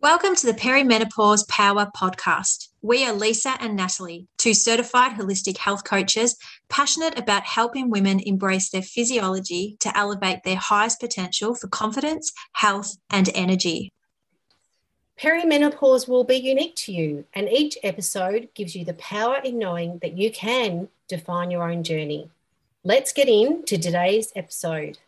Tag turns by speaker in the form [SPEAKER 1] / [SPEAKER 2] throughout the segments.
[SPEAKER 1] Welcome to the Perimenopause Power Podcast. We are Lisa and Natalie, two certified holistic health coaches passionate about helping women embrace their physiology to elevate their highest potential for confidence, health, and energy.
[SPEAKER 2] Perimenopause will be unique to you, and each episode gives you the power in knowing that you can define your own journey. Let's get into today's episode.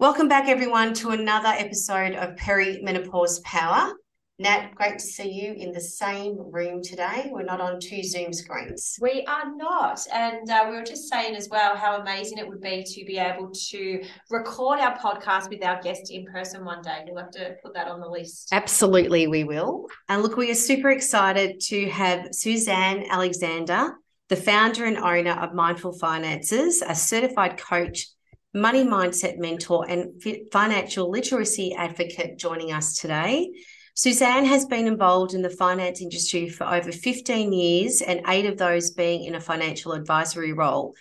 [SPEAKER 3] Welcome back, everyone, to another episode of Perimenopause Power. Nat, great to see you in the same room today. We're not on two Zoom screens.
[SPEAKER 4] We are not. And uh, we were just saying as well how amazing it would be to be able to record our podcast with our guest in person one day. We'll have to put that on the list.
[SPEAKER 3] Absolutely, we will. And look, we are super excited to have Suzanne Alexander, the founder and owner of Mindful Finances, a certified coach money mindset mentor and financial literacy advocate joining us today. Suzanne has been involved in the finance industry for over 15 years, and eight of those being in a financial advisory role.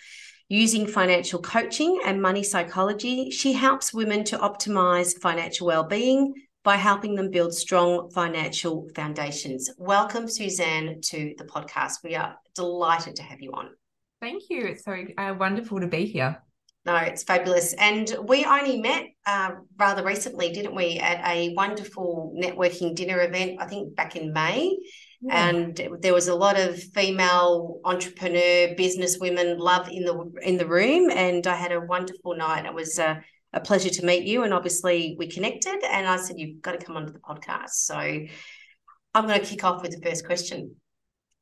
[SPEAKER 3] Using financial coaching and money psychology, she helps women to optimize financial well-being by helping them build strong financial foundations. Welcome, Suzanne, to the podcast. We are delighted to have you on.
[SPEAKER 5] Thank you. It's so uh, wonderful to be here.
[SPEAKER 3] No, it's fabulous. And we only met uh, rather recently, didn't we, at a wonderful networking dinner event, I think back in May. Yeah. And there was a lot of female entrepreneur business women love in the in the room, and I had a wonderful night. It was a, a pleasure to meet you, and obviously we connected. And I said you've got to come onto the podcast. So I'm going to kick off with the first question.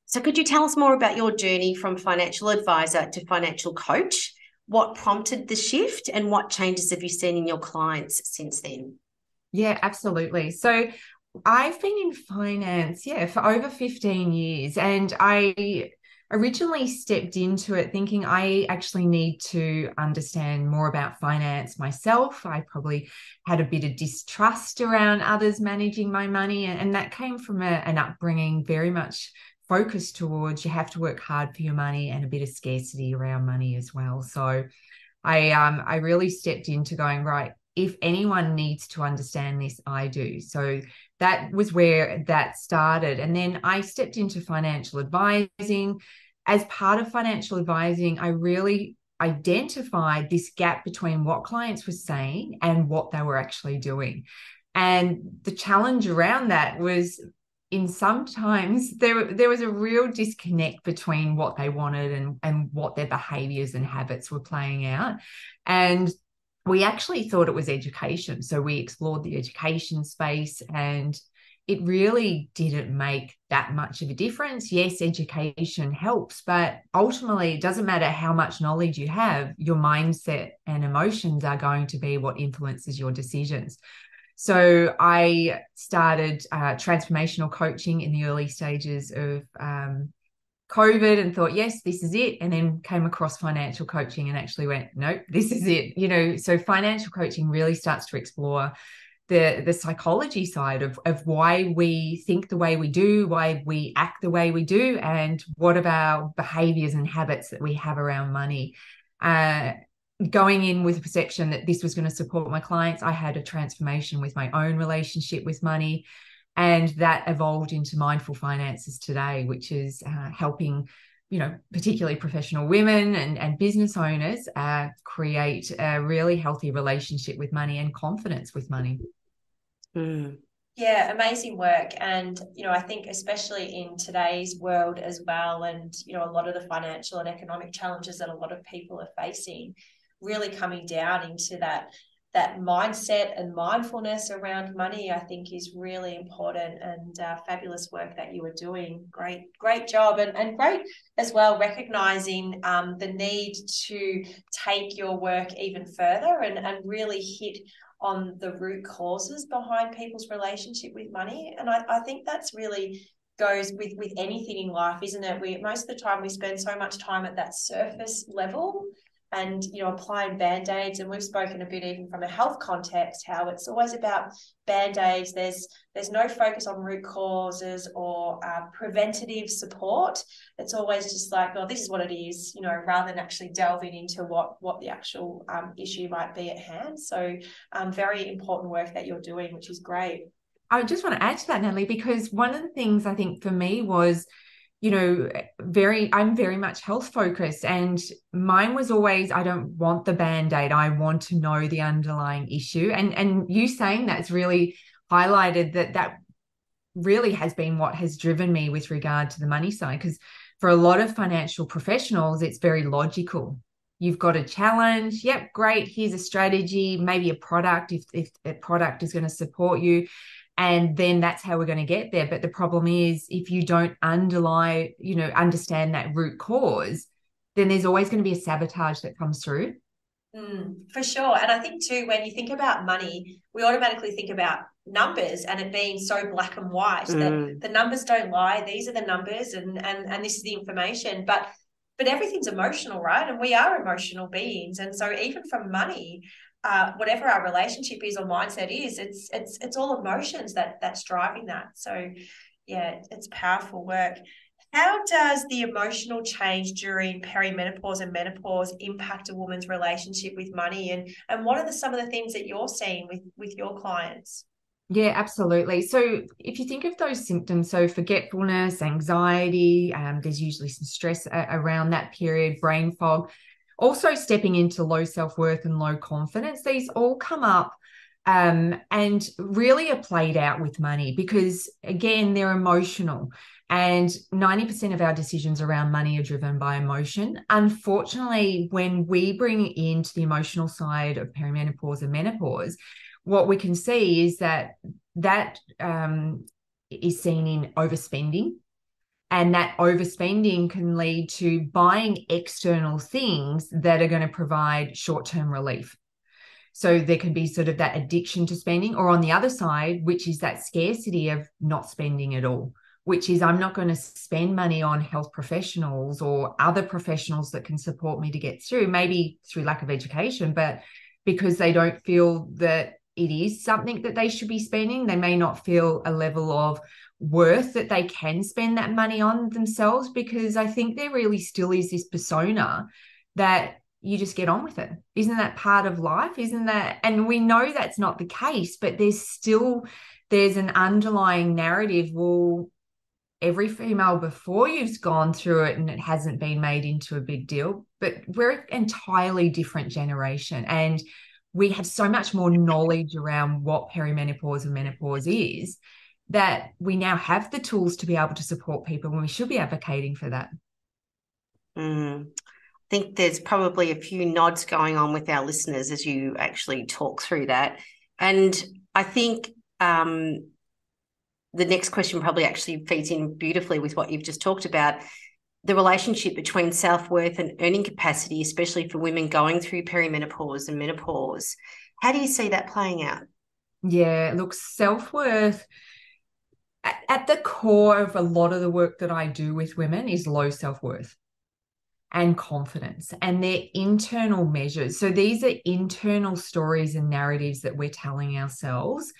[SPEAKER 3] So could you tell us more about your journey from financial advisor to financial coach? What prompted the shift and what changes have you seen in your clients since then?
[SPEAKER 5] Yeah, absolutely. So I've been in finance, yeah, for over 15 years. And I originally stepped into it thinking I actually need to understand more about finance myself. I probably had a bit of distrust around others managing my money. And, that came from a, an upbringing very much focus towards you have to work hard for your money and a bit of scarcity around money as well. So I um I really stepped into going right if anyone needs to understand this I do. So that was where that started and then I stepped into financial advising as part of financial advising I really identified this gap between what clients were saying and what they were actually doing. And the challenge around that was in sometimes there there was a real disconnect between what they wanted and and what their behaviors and habits were playing out. And we actually thought it was education. So we explored the education space and it really didn't make that much of a difference. Yes education helps but ultimately it doesn't matter how much knowledge you have your mindset and emotions are going to be what influences your decisions so I started uh, transformational coaching in the early stages of um, COVID and thought, yes, this is it. And then came across financial coaching and actually went, nope, this is it. You know, so financial coaching really starts to explore the the psychology side of of why we think the way we do, why we act the way we do, and what of our behaviors and habits that we have around money. Uh, going in with a perception that this was going to support my clients, I had a transformation with my own relationship with money. And that evolved into mindful finances today, which is uh, helping, you know, particularly professional women and, and business owners uh, create a really healthy relationship with money and confidence with money.
[SPEAKER 4] Mm. Yeah, amazing work. And, you know, I think especially in today's world as well, and, you know, a lot of the financial and economic challenges that a lot of people are facing, really coming down into that that mindset and mindfulness around money i think is really important and uh, fabulous work that you are doing. Great great job. And, and great as well recognizing um, the need to take your work even further and, and really hit on the root causes behind people's relationship with money. And I, I think that's really goes with with anything in life isn't it? We most of the time we spend so much time at that surface level and you know applying band-aids and we've spoken a bit even from a health context how it's always about band-aids. There's there's no focus on root causes or uh, preventative support. It's always just like oh this is what it is you know rather than actually delving into what what the actual um, issue might be at hand. So um, very important work that you're doing which is great.
[SPEAKER 5] I just want to add to that, Natalie, because one of the things I think for me was, you know, very, I'm very much health focused. And mine was always, I don't want the band aid. I want to know the underlying issue. And, and you saying that's really highlighted that that really has been what has driven me with regard to the money side. Because for a lot of financial professionals, it's very logical. You've got a challenge. Yep, great. Here's a strategy, maybe a product if, if a product is going to support you. And then that's how we're going to get there. But the problem is if you don't underlie, you know, understand that root cause, then there's always going to be a sabotage that comes through.
[SPEAKER 4] Mm, for sure. And I think too, when you think about money, we automatically think about numbers and it being so black and white mm. that the numbers don't lie. These are the numbers and and and this is the information. But but everything's emotional, right? And we are emotional beings. And so even from money, uh, whatever our relationship is or mindset is, it's it's it's all emotions that that's driving that. So yeah, it's powerful work. How does the emotional change during perimenopause and menopause impact a woman's relationship with money? And, and what are the, some of the things that you're seeing with, with your clients?
[SPEAKER 5] Yeah, absolutely. So if you think of those symptoms, so forgetfulness, anxiety, um, there's usually some stress a- around that period, brain fog, also stepping into low self worth and low confidence, these all come up um, and really are played out with money because, again, they're emotional. And 90% of our decisions around money are driven by emotion. Unfortunately, when we bring into the emotional side of perimenopause and menopause, what we can see is that that um, is seen in overspending. And that overspending can lead to buying external things that are going to provide short term relief. So there can be sort of that addiction to spending, or on the other side, which is that scarcity of not spending at all which is I'm not going to spend money on health professionals or other professionals that can support me to get through, maybe through lack of education, but because they don't feel that it is something that they should be spending, they may not feel a level of worth that they can spend that money on themselves because I think there really still is this persona that you just get on with it. Isn't that part of life? Isn't that and we know that's not the case, but there's still there's an underlying narrative well every female before you's gone through it and it hasn't been made into a big deal. But we're an entirely different generation. And we have so much more knowledge around what perimenopause and menopause is that we now have the tools to be able to support people and we should be advocating for that.
[SPEAKER 3] Mm. I think there's probably a few nods going on with our listeners as you actually talk through that. And I think um, the next question probably actually feeds in beautifully with what you've just talked about the relationship between self worth and earning capacity, especially for women going through perimenopause and menopause. How do you see that playing out?
[SPEAKER 5] Yeah, look, self worth at the core of a lot of the work that I do with women is low self worth and confidence and their internal measures. So these are internal stories and narratives that we're telling ourselves.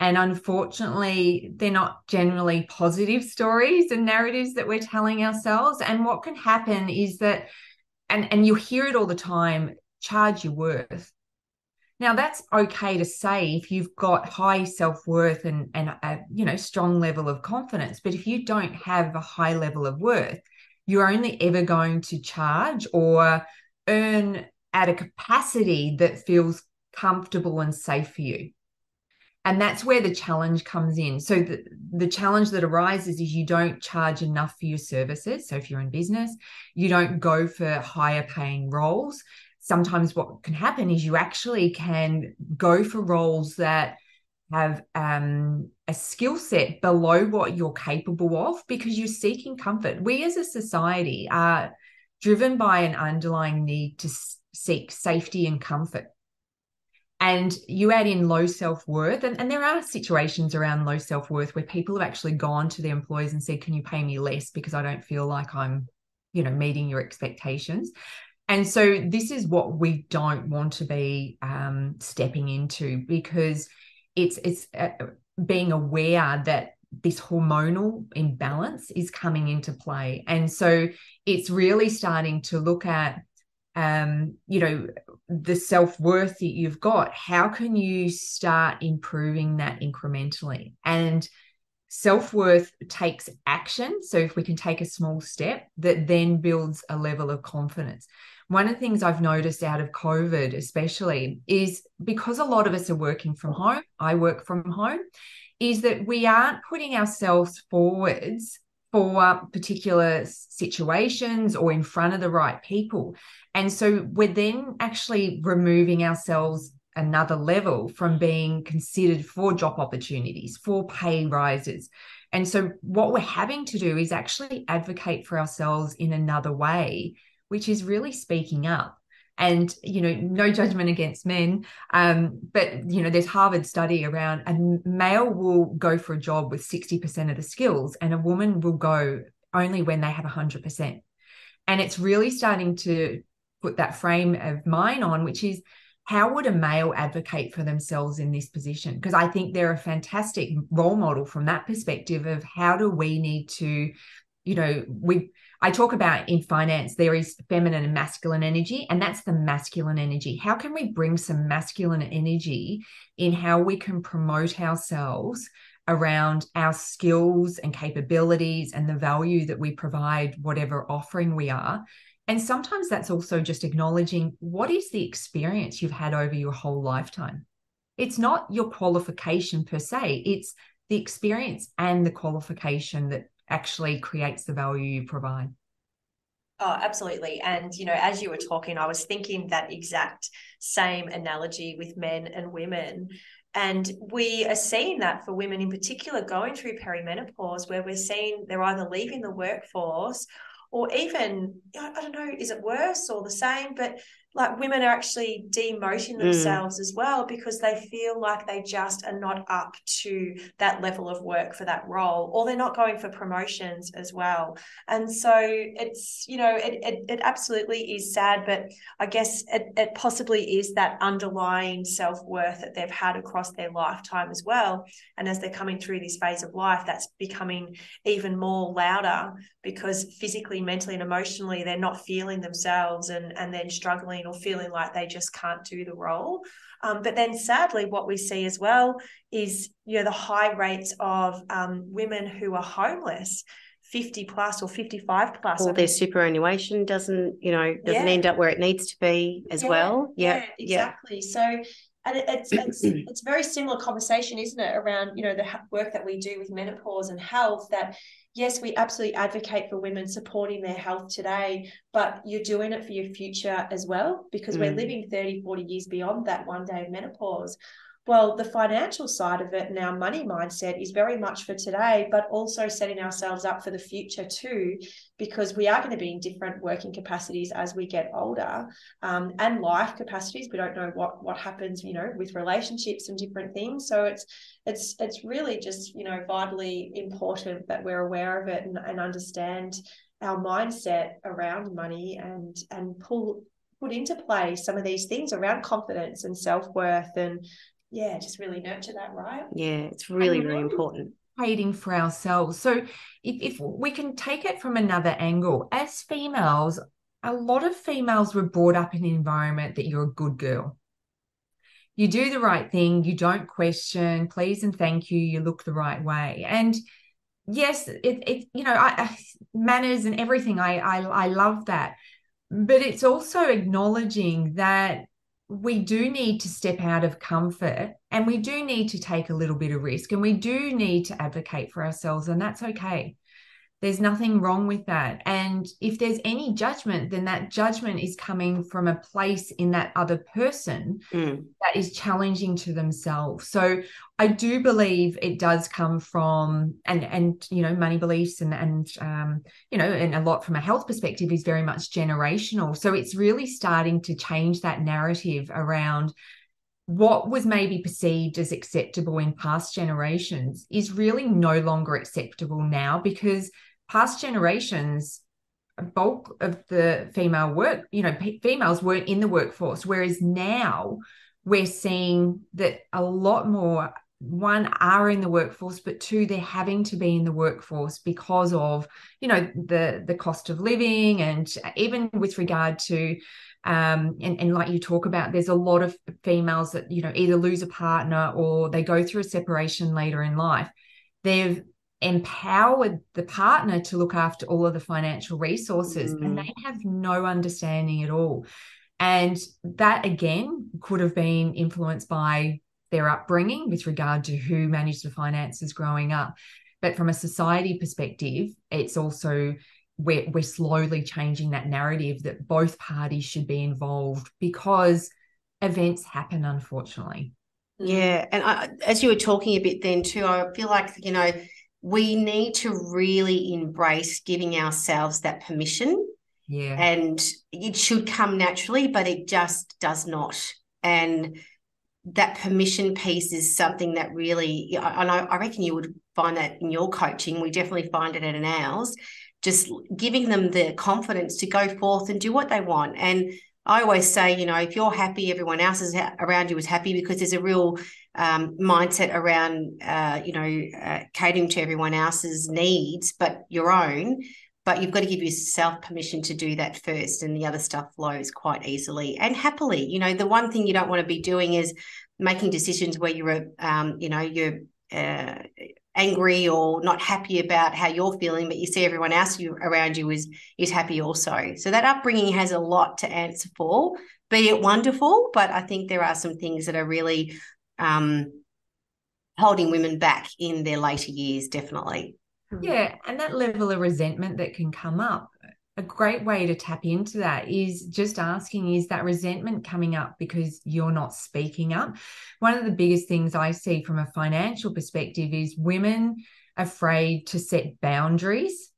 [SPEAKER 5] And unfortunately, they're not generally positive stories and narratives that we're telling ourselves. And what can happen is that, and, and you hear it all the time charge your worth. Now that's okay to say if you've got high self-worth and, and a you know strong level of confidence, but if you don't have a high level of worth, you're only ever going to charge or earn at a capacity that feels comfortable and safe for you. And that's where the challenge comes in. So the, the challenge that arises is you don't charge enough for your services. So if you're in business you don't go for higher paying roles sometimes what can happen is you actually can go for roles that have um, a skill set below what you're capable of because you're seeking comfort. We as a society are driven by an underlying need to seek safety and comfort. And you add in low self-worth and, and there are situations around low self-worth where people have actually gone to their employers and said can you pay me less because i don't feel like i'm you know meeting your expectations and so this is what we don't want to be um, stepping into because it's it's uh, being aware that this hormonal imbalance is coming into play. And so it's really starting to look at um, you know the self-worth that you've got. How can you start improving that incrementally? And self-worth takes action. So if we can take a small step that then builds a level of confidence one of the things i've noticed out of covid especially is because a lot of us are working from home i work from home is that we aren't putting ourselves forwards for particular situations or in front of the right people. And so we're then actually removing ourselves another level from being considered for job opportunities, for pay rises. And so what we're having to do is actually advocate for ourselves in another way, which is really speaking up. And you know no judgment against men um, but you know there's harvard study around a male will go for a job with 60% of the skills and a woman will go only when they have 100% and it's really starting to put that frame of mind on which is how would a male advocate for themselves in this position? Because i think they're a fantastic role model from that perspective of how do we need to you know we I talk about in finance, there is feminine and masculine energy, and that's the masculine energy. How can we bring some masculine energy in how we can promote ourselves around our skills and capabilities and the value that we provide, whatever offering we are? And sometimes that's also just acknowledging what is the experience you've had over your whole lifetime. It's not your qualification per se, it's the experience and the qualification that actually creates the value you provide.
[SPEAKER 4] Oh, absolutely. And, you know, as you were talking, I was thinking that exact same analogy with men and women. And we are seeing that for women in particular going through perimenopause, where we're seeing they're either leaving the workforce or even, I don't know, is it worse or the same? But like women are actually demoting mm. themselves mm. as well because they feel like they just are not up to that level of work for that role or they're not going for promotions as well and so it's you know it, it, it absolutely is sad but i guess it, it possibly is that underlying self-worth that they've had across their lifetime as well and as they're coming through this phase of life that's becoming even more louder because physically mentally and emotionally they're not feeling themselves and and then struggling or feeling like they just can't do the role. Um, but then sadly, what we see as well is you know the high rates of um, women who are homeless. 50 plus or 55 plus
[SPEAKER 3] or their superannuation doesn't you know doesn't yeah. end up where it needs to be as
[SPEAKER 4] yeah,
[SPEAKER 3] well
[SPEAKER 4] yeah, yeah exactly so and it, it's it's it's very similar conversation isn't it around you know the work that we do with menopause and health that yes, we absolutely advocate for women supporting their health today, but you're doing it for your future as well because mm. we're living 30, 40 years beyond that one day of menopause. Well, the financial side of it and our money mindset is very much for today, but also setting ourselves up for the future too, because we are going to be in different working capacities as we get older, um, and life capacities. We don't know what what happens, you know, with relationships and different things. So it's it's it's really just you know vitally important that we're aware of it and, and understand our mindset around money and and pull put into play some of these things around confidence and self-worth and yeah, just really nurture that, right?
[SPEAKER 3] Yeah, it's really, really important.
[SPEAKER 5] Hating for ourselves. So if, if we can take it from another angle, as females, a lot of females were brought up in an environment that you're a good girl. You do the right thing, you don't question, please and thank you, you look the right way. And yes, it, it you know, I, I, manners and everything, I, I I love that. But it's also acknowledging that we do need to step out of comfort and we do need to take a little bit of risk and we do need to advocate for ourselves and that's okay there's nothing wrong with that. And if there's any judgment, then that judgment is coming from a place in that other person mm. that is challenging to themselves. So I do believe it does come from and and you know money beliefs and and um, you know and a lot from a health perspective is very much generational. So it's really starting to change that narrative around what was maybe perceived as acceptable in past generations is really no longer acceptable now because past generations bulk of the female work you know p- females weren't in the workforce whereas now we're seeing that a lot more one are in the workforce but two they're having to be in the workforce because of you know the the cost of living and even with regard to um, and, and like you talk about there's a lot of females that you know either lose a partner or they go through a separation later in life. They've empowered the partner to look after all of the financial resources mm. and they have no understanding at all and that again could have been influenced by their upbringing with regard to who managed the finances growing up. But from a society perspective, it's also we're, we're slowly changing that narrative that both parties should be involved because events happen, unfortunately.
[SPEAKER 3] Yeah. And I, as you were talking a bit then too, I feel like, you know, we need to really embrace giving ourselves that permission
[SPEAKER 5] yeah.
[SPEAKER 3] And it should come naturally, but it just does not. And that permission piece is something that really, I and I, reckon you would find that in your coaching. We definitely find it at an ours, just giving them the confidence to go forth and do what they want. And I always say, you know, if you're happy, everyone else is ha- around you is happy because there's a real um, mindset around, uh, you know, uh, catering to everyone else's needs, but your own. But you've got to give yourself permission to do that first and the other stuff flows quite easily and happily. You know the one thing you don't want to be doing is making decisions where you're um, you know you're uh, angry or not happy about how you're feeling but you see everyone else you, around you is is happy also. So that upbringing has a lot to answer for. Be it wonderful but i think there are some things that are really um, holding women back in their later years definitely
[SPEAKER 5] Hmm. Yeah. And that level of resentment that can come up, a great way to tap into that is just asking is that resentment coming up because you're not speaking up? One of the biggest things I see from a financial perspective is women afraid to set boundaries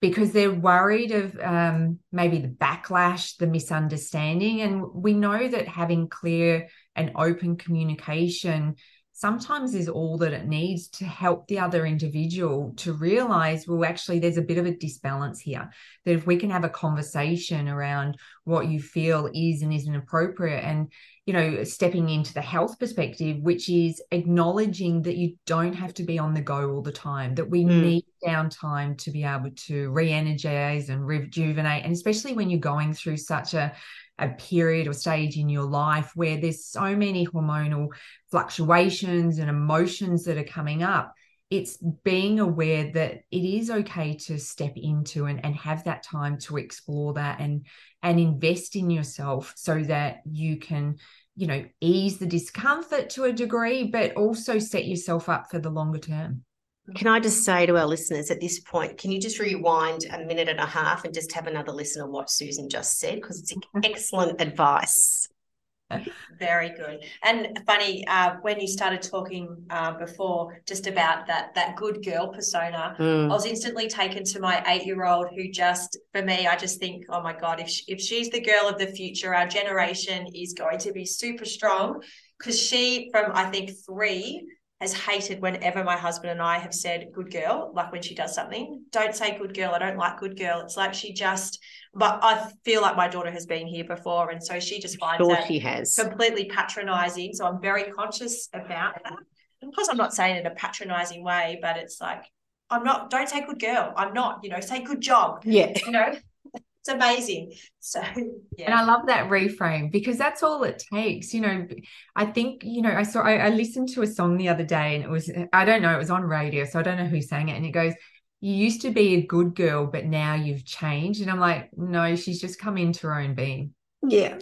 [SPEAKER 5] because they're worried of um, maybe the backlash, the misunderstanding. And we know that having clear and open communication sometimes is all that it needs to help the other individual to realize well actually there's a bit of a disbalance here that if we can have a conversation around what you feel is and isn't appropriate and you know stepping into the health perspective which is acknowledging that you don't have to be on the go all the time that we mm. need downtime to be able to re-energize and rejuvenate and especially when you're going through such a a period or stage in your life where there's so many hormonal fluctuations and emotions that are coming up it's being aware that it is okay to step into and, and have that time to explore that and and invest in yourself so that you can you know ease the discomfort to a degree but also set yourself up for the longer term
[SPEAKER 3] can I just say to our listeners at this point, can you just rewind a minute and a half and just have another listen of what Susan just said? Because it's excellent advice.
[SPEAKER 4] Very good. And funny, uh, when you started talking uh, before just about that that good girl persona, mm. I was instantly taken to my eight year old who just, for me, I just think, oh my God, if she, if she's the girl of the future, our generation is going to be super strong. Because she, from I think three, has hated whenever my husband and I have said good girl, like when she does something, don't say good girl. I don't like good girl. It's like she just, but I feel like my daughter has been here before. And so she just finds sure that
[SPEAKER 3] she has.
[SPEAKER 4] completely patronizing. So I'm very conscious about that. Of course, I'm not saying it in a patronizing way, but it's like, I'm not, don't say good girl. I'm not, you know, say good job.
[SPEAKER 3] Yeah.
[SPEAKER 4] You know, it's amazing. So
[SPEAKER 5] yeah. And I love that reframe because that's all it takes. You know, I think, you know, I saw I, I listened to a song the other day and it was I don't know, it was on radio, so I don't know who sang it. And it goes, You used to be a good girl, but now you've changed. And I'm like, no, she's just come into her own being.
[SPEAKER 3] Yeah.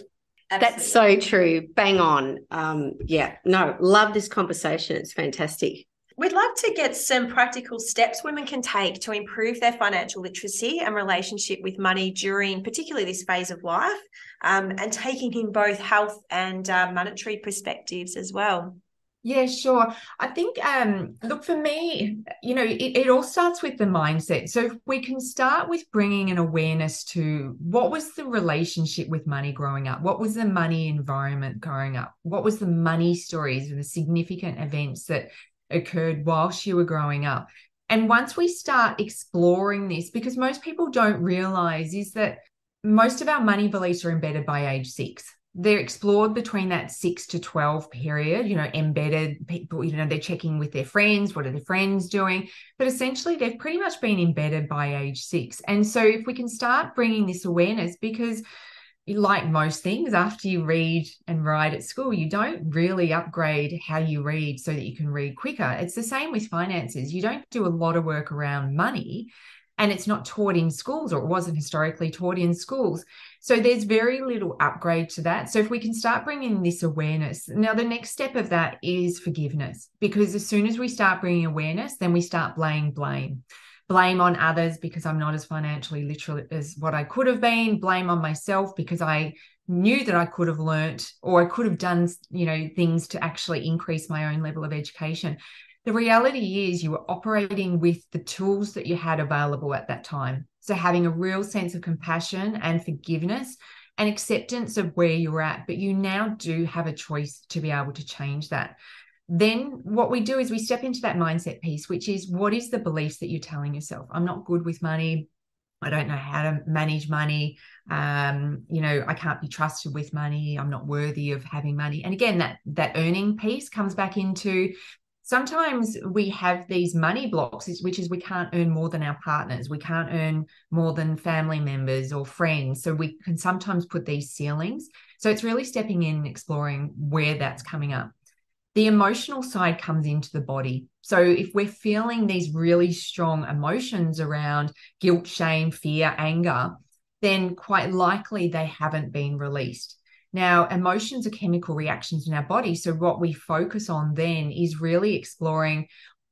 [SPEAKER 3] Absolutely. That's so true. Bang on. Um, yeah, no, love this conversation. It's fantastic.
[SPEAKER 4] We'd love to get some practical steps women can take to improve their financial literacy and relationship with money during, particularly this phase of life, um, and taking in both health and uh, monetary perspectives as well.
[SPEAKER 5] Yeah, sure. I think, um, look, for me, you know, it, it all starts with the mindset. So we can start with bringing an awareness to what was the relationship with money growing up? What was the money environment growing up? What was the money stories and the significant events that occurred whilst you were growing up. And once we start exploring this, because most people don't realize is that most of our money beliefs are embedded by age six. they're explored between that six to 12 period, you know, embedded people, you know, they're checking with their friends, what are their friends doing? But essentially, they've pretty much been embedded by age six. And so, if we can start bringing this awareness, because like most things, after you read and write at school, you don't really upgrade how you read so that you can read quicker. It's the same with finances. You don't do a lot of work around money and it's not taught in schools or it wasn't historically taught in schools. So there's very little upgrade to that. So if we can start bringing this awareness, now the next step of that is forgiveness, because as soon as we start bringing awareness, then we start blaming blame. Blame on others because I'm not as financially literate as what I could have been. Blame on myself because I knew that I could have learnt or I could have done, you know, things to actually increase my own level of education. The reality is you were operating with the tools that you had available at that time. So having a real sense of compassion and forgiveness and acceptance of where you're at, but you now do have a choice to be able to change that. Then what we do is we step into that mindset piece, which is what is the beliefs that you're telling yourself? I'm not good with money. I don't know how to manage money. Um, you know, I can't be trusted with money. I'm not worthy of having money. And again, that that earning piece comes back into sometimes we have these money blocks which is we can't earn more than our partners we can't earn more than family members or friends so we can sometimes put these ceilings so it's really stepping in exploring where that's coming up the emotional side comes into the body so if we're feeling these really strong emotions around guilt shame fear anger then quite likely they haven't been released now, emotions are chemical reactions in our body. So, what we focus on then is really exploring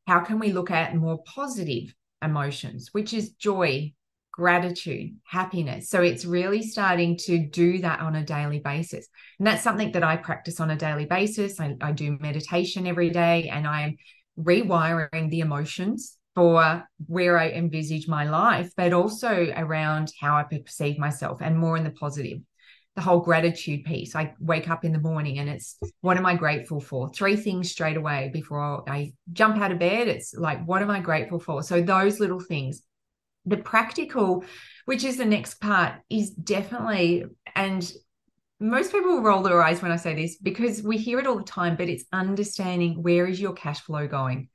[SPEAKER 5] how can we look at more positive emotions, which is joy, gratitude, happiness. So, it's really starting to do that on a daily basis. And that's something that I practice on a daily basis. I, I do meditation every day and I'm rewiring the emotions for where I envisage my life, but also around how I perceive myself and more in the positive the whole gratitude piece. I wake up in the morning and it's what am I grateful for? Three things straight away before I jump out of bed. It's like, what am I grateful for? So, those little things. The practical, which is the next part, is definitely, and most people roll their eyes when I say this because we hear it all the time, but it's understanding where is your cash flow going?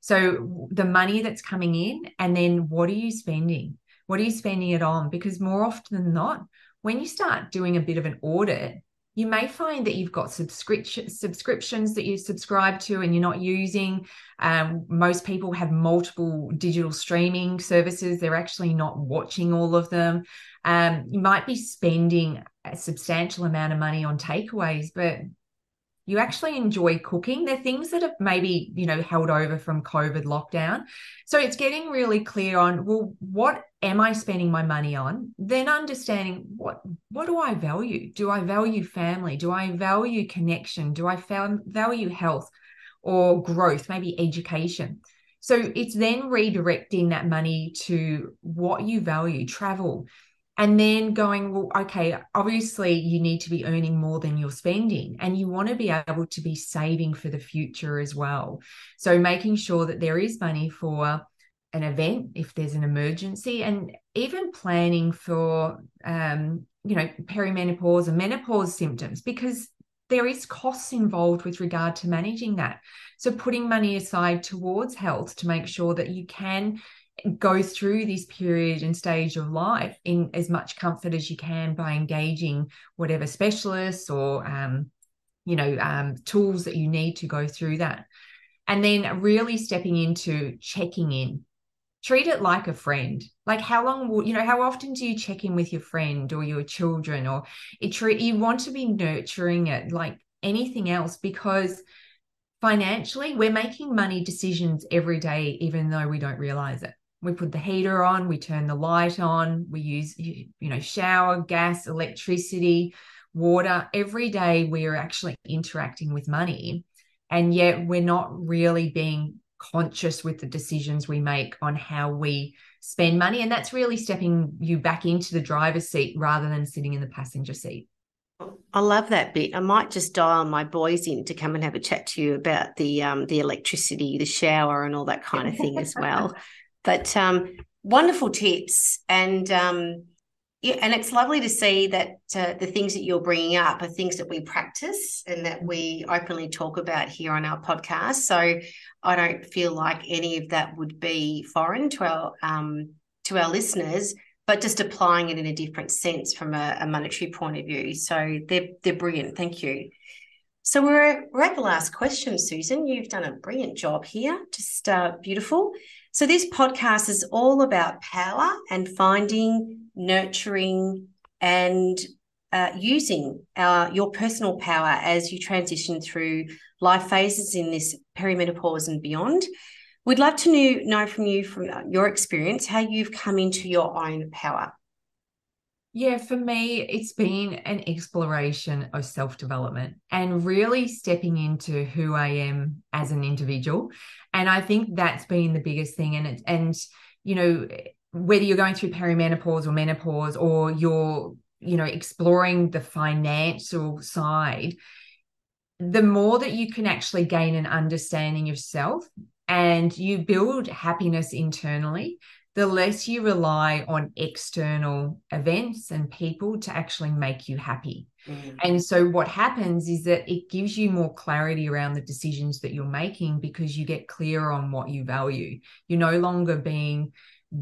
[SPEAKER 5] So, the money that's coming in, and then what are you spending? What are you spending it on? Because more often than not, when you start doing a bit of an audit, you may find that you've got subscription subscriptions that you subscribe to and you're not using. Um, most people have multiple digital streaming services; they're actually not watching all of them. Um, you might be spending a substantial amount of money on takeaways, but you actually enjoy cooking. They're things that have maybe, you know, held over from COVID lockdown. So it's getting really clear on, well, what am I spending my money on? Then understanding what what do I value? Do I value family? Do I value connection? Do I value health or growth, maybe education? So it's then redirecting that money to what you value, travel, and then going well okay obviously you need to be earning more than you're spending and you want to be able to be saving for the future as well. So making sure that there is money for an event if there's an emergency and even planning for um, you know perimenopause and menopause symptoms because there is costs involved with regard to managing that. So putting money aside towards health to make sure that you can go through this period and stage of life in as much comfort as you can by engaging whatever specialists or um, you know um, tools that you need to go through that. And then really stepping into checking in. Treat it like a friend. Like how long will you know how often do you check in with your friend or your children or it treat you want to be nurturing it like anything else because financially we're making money decisions every day even though we don't realize it we put the heater on we turn the light on we use you know shower gas electricity water every day we are actually interacting with money and yet we're not really being conscious with the decisions we make on how we spend money and that's really stepping you back into the driver's seat rather than sitting in the passenger seat
[SPEAKER 3] I love that bit. I might just dial my boys in to come and have a chat to you about the um, the electricity, the shower, and all that kind of thing as well. But um, wonderful tips. And um, yeah, and it's lovely to see that uh, the things that you're bringing up are things that we practice and that we openly talk about here on our podcast. So I don't feel like any of that would be foreign to our um, to our listeners, but just applying it in a different sense from a, a monetary point of view. So they're they're brilliant. Thank you. So we're we're at the last question, Susan. You've done a brilliant job here. Just uh, beautiful. So this podcast is all about power and finding nurturing, and uh, using our, your personal power as you transition through life phases in this perimenopause and beyond. We'd love to know, know from you, from your experience, how you've come into your own power.
[SPEAKER 5] Yeah, for me, it's been an exploration of self development and really stepping into who I am as an individual. And I think that's been the biggest thing. And it, and you know, whether you're going through perimenopause or menopause or you're you know exploring the financial side the more that you can actually gain an understanding of self and you build happiness internally the less you rely on external events and people to actually make you happy. Mm. And so, what happens is that it gives you more clarity around the decisions that you're making because you get clearer on what you value. You're no longer being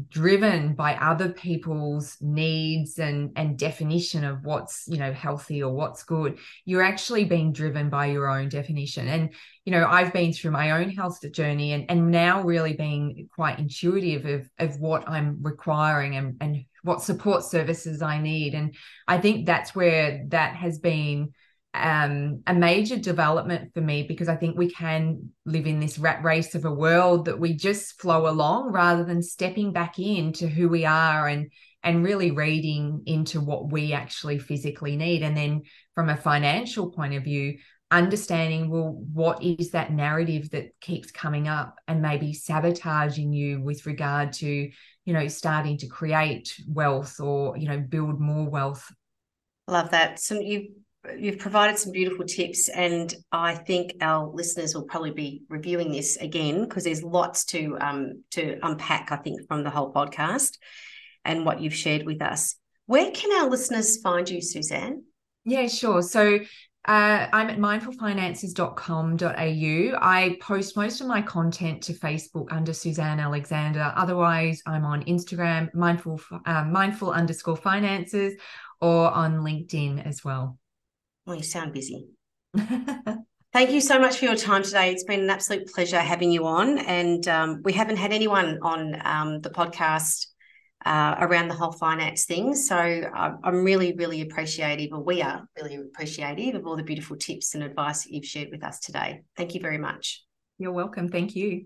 [SPEAKER 5] driven by other people's needs and and definition of what's you know healthy or what's good you're actually being driven by your own definition. And you know i've been through my own health journey and and now really being quite intuitive of of what i'm requiring and and what support services i need. And i think that's where that has been um, a major development for me because I think we can live in this rat race of a world that we just flow along rather than stepping back into who we are and and really reading into what we actually physically need. And then from a financial point of view, understanding well what is that narrative that keeps coming up and maybe sabotaging you with regard to you know starting to create wealth or you know build more wealth
[SPEAKER 3] love that so you you've provided some beautiful tips and i think our listeners will probably be reviewing this again because there's lots to um to unpack i think from the whole podcast and what you've shared with us where can our listeners find you suzanne
[SPEAKER 5] yeah sure so uh, I'm at mindfulfinances.com.au. I post most of my content to Facebook under Suzanne Alexander. Otherwise, I'm on Instagram, mindful uh, mindful underscore finances, or on LinkedIn as well.
[SPEAKER 3] Well, you sound busy. Thank you so much for your time today. It's been an absolute pleasure having you on. And um, we haven't had anyone on um, the podcast uh, around the whole finance thing. So uh, I'm really, really appreciative, or we are really appreciative of all the beautiful tips and advice that you've shared with us today. Thank you very much.
[SPEAKER 5] You're welcome. Thank you.